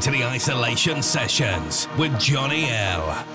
To the Isolation Sessions with Johnny L.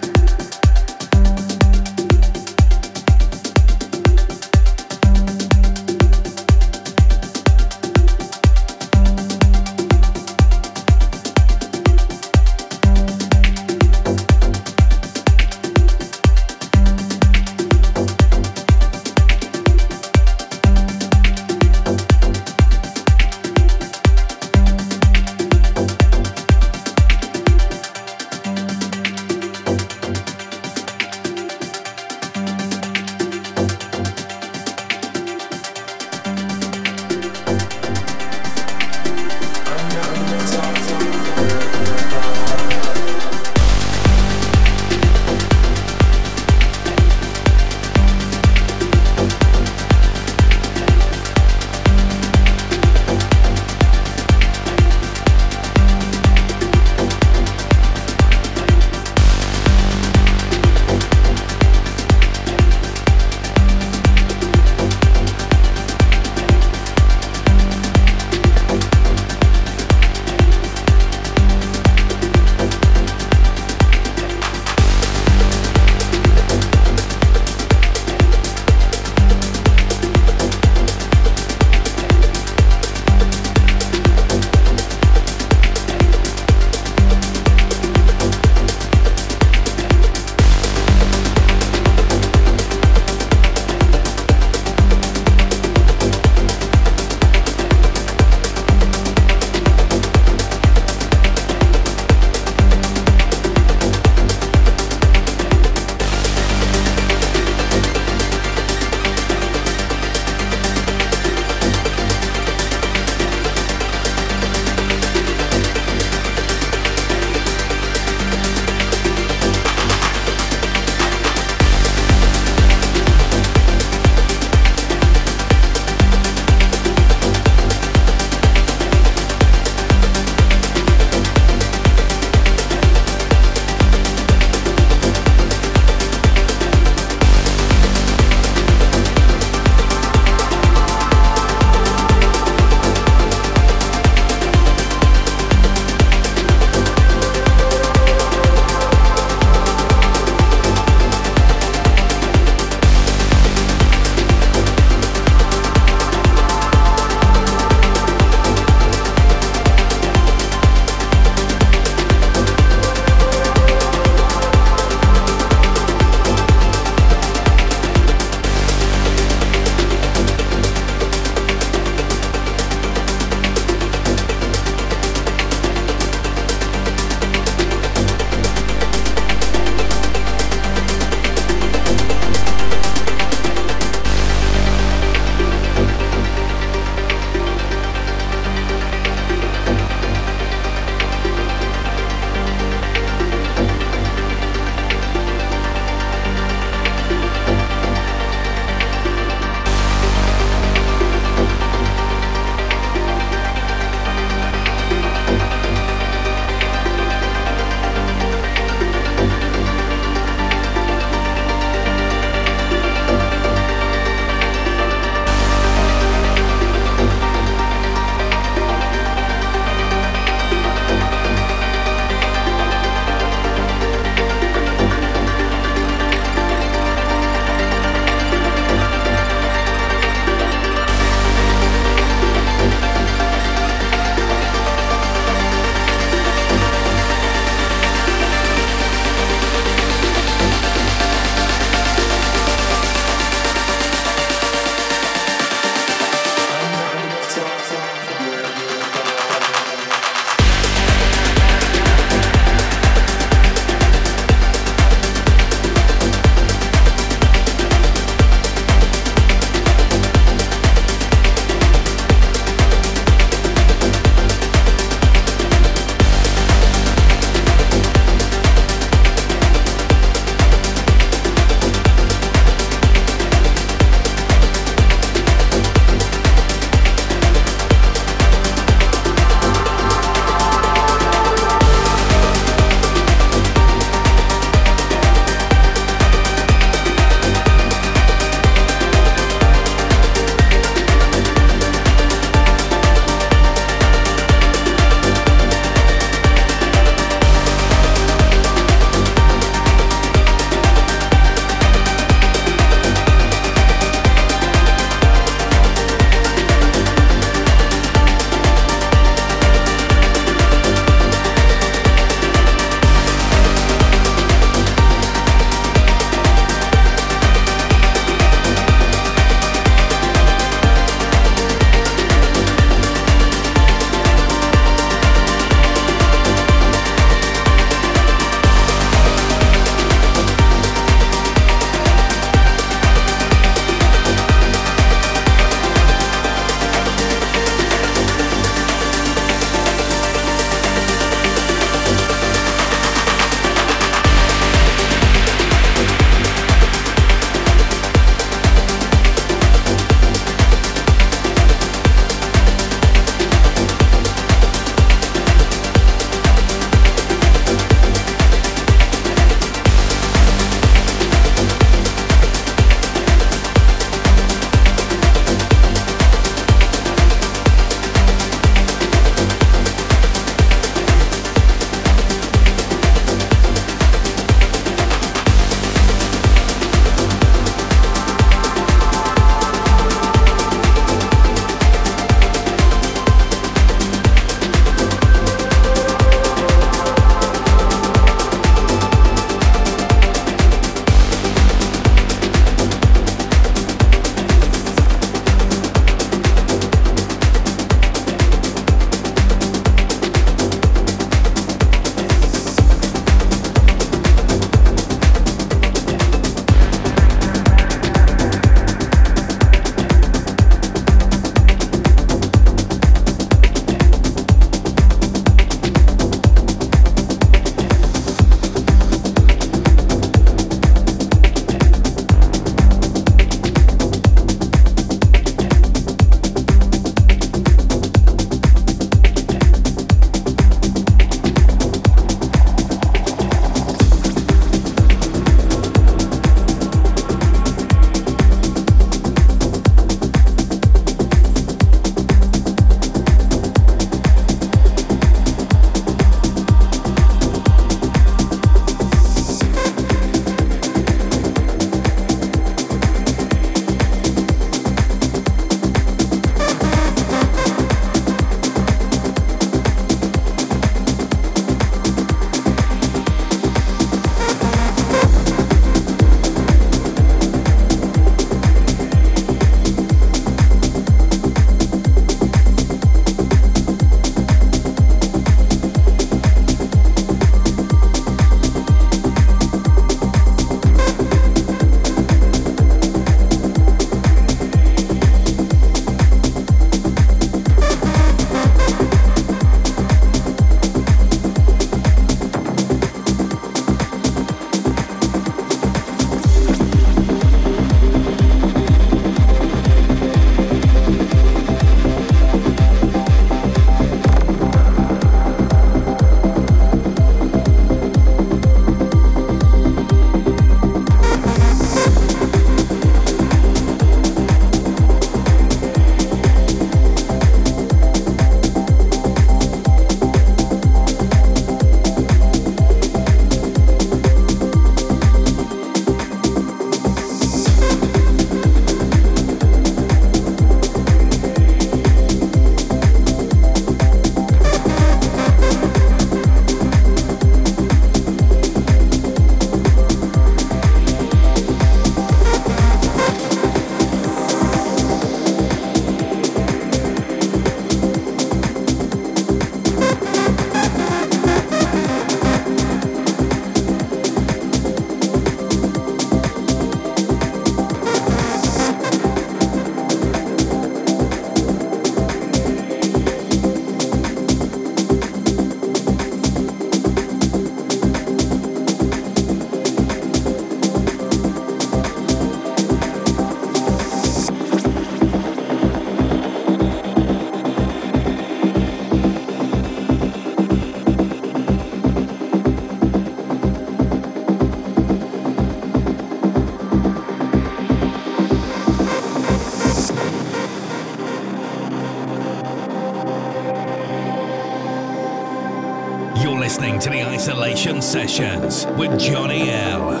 Sessions with Johnny L.